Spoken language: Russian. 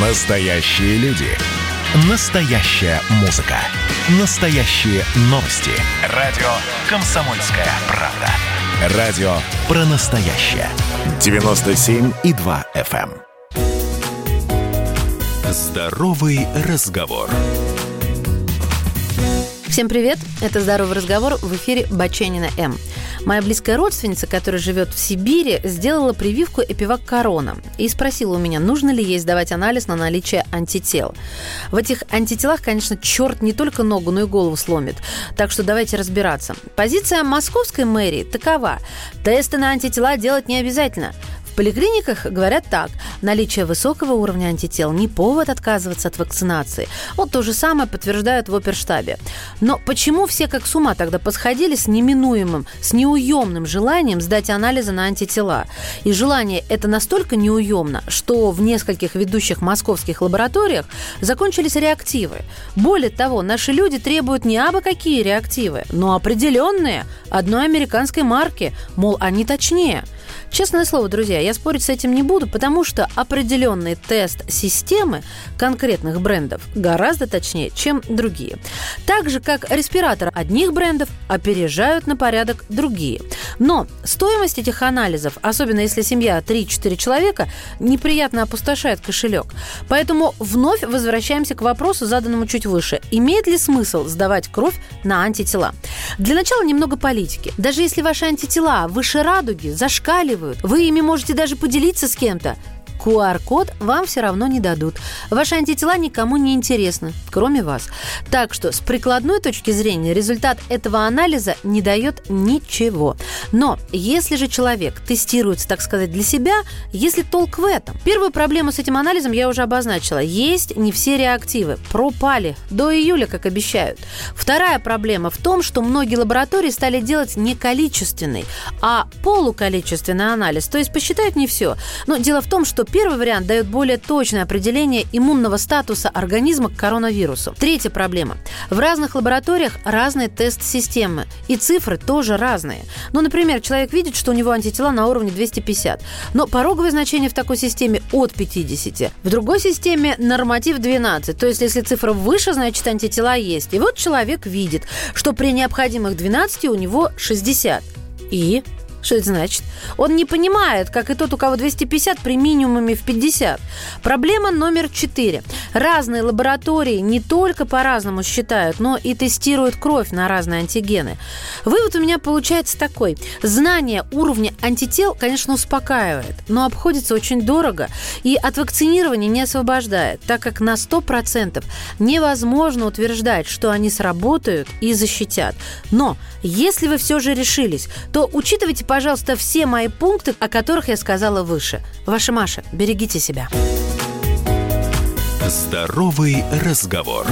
Настоящие люди. Настоящая музыка. Настоящие новости. Радио «Комсомольская правда». Радио про настоящее. 97,2 FM. эм. Здоровый разговор. Всем привет! Это «Здоровый разговор» в эфире Баченина М. Моя близкая родственница, которая живет в Сибири, сделала прививку Эпивак Корона и спросила у меня, нужно ли ей сдавать анализ на наличие антител. В этих антителах, конечно, черт не только ногу, но и голову сломит. Так что давайте разбираться. Позиция московской мэрии такова. Тесты на антитела делать не обязательно. Поликлиниках говорят так. Наличие высокого уровня антител не повод отказываться от вакцинации. Вот то же самое подтверждают в оперштабе. Но почему все как с ума тогда посходили с неминуемым, с неуемным желанием сдать анализы на антитела? И желание это настолько неуемно, что в нескольких ведущих московских лабораториях закончились реактивы. Более того, наши люди требуют не абы какие реактивы, но определенные одной американской марки, мол, они точнее – Честное слово, друзья, я спорить с этим не буду, потому что определенный тест системы конкретных брендов гораздо точнее, чем другие. Так же, как респиратор одних брендов опережают на порядок другие. Но стоимость этих анализов, особенно если семья 3-4 человека, неприятно опустошает кошелек. Поэтому вновь возвращаемся к вопросу, заданному чуть выше. Имеет ли смысл сдавать кровь на антитела? Для начала немного политики. Даже если ваши антитела выше радуги, зашкаливают, вы ими можете даже поделиться с кем-то. QR-код вам все равно не дадут. Ваши антитела никому не интересны, кроме вас. Так что с прикладной точки зрения результат этого анализа не дает ничего. Но если же человек тестируется, так сказать, для себя, если толк в этом? Первую проблему с этим анализом я уже обозначила. Есть не все реактивы. Пропали. До июля, как обещают. Вторая проблема в том, что многие лаборатории стали делать не количественный, а полуколичественный анализ. То есть посчитают не все. Но дело в том, что Первый вариант дает более точное определение иммунного статуса организма к коронавирусу. Третья проблема. В разных лабораториях разные тест-системы, и цифры тоже разные. Ну, например, человек видит, что у него антитела на уровне 250, но пороговое значение в такой системе от 50. В другой системе норматив 12, то есть если цифра выше, значит антитела есть. И вот человек видит, что при необходимых 12 у него 60. И что это значит? Он не понимает, как и тот, у кого 250 при минимуме в 50. Проблема номер 4. Разные лаборатории не только по-разному считают, но и тестируют кровь на разные антигены. Вывод у меня получается такой. Знание уровня антител, конечно, успокаивает, но обходится очень дорого и от вакцинирования не освобождает, так как на 100% невозможно утверждать, что они сработают и защитят. Но если вы все же решились, то учитывайте пожалуйста, все мои пункты, о которых я сказала выше. Ваша Маша, берегите себя. Здоровый разговор.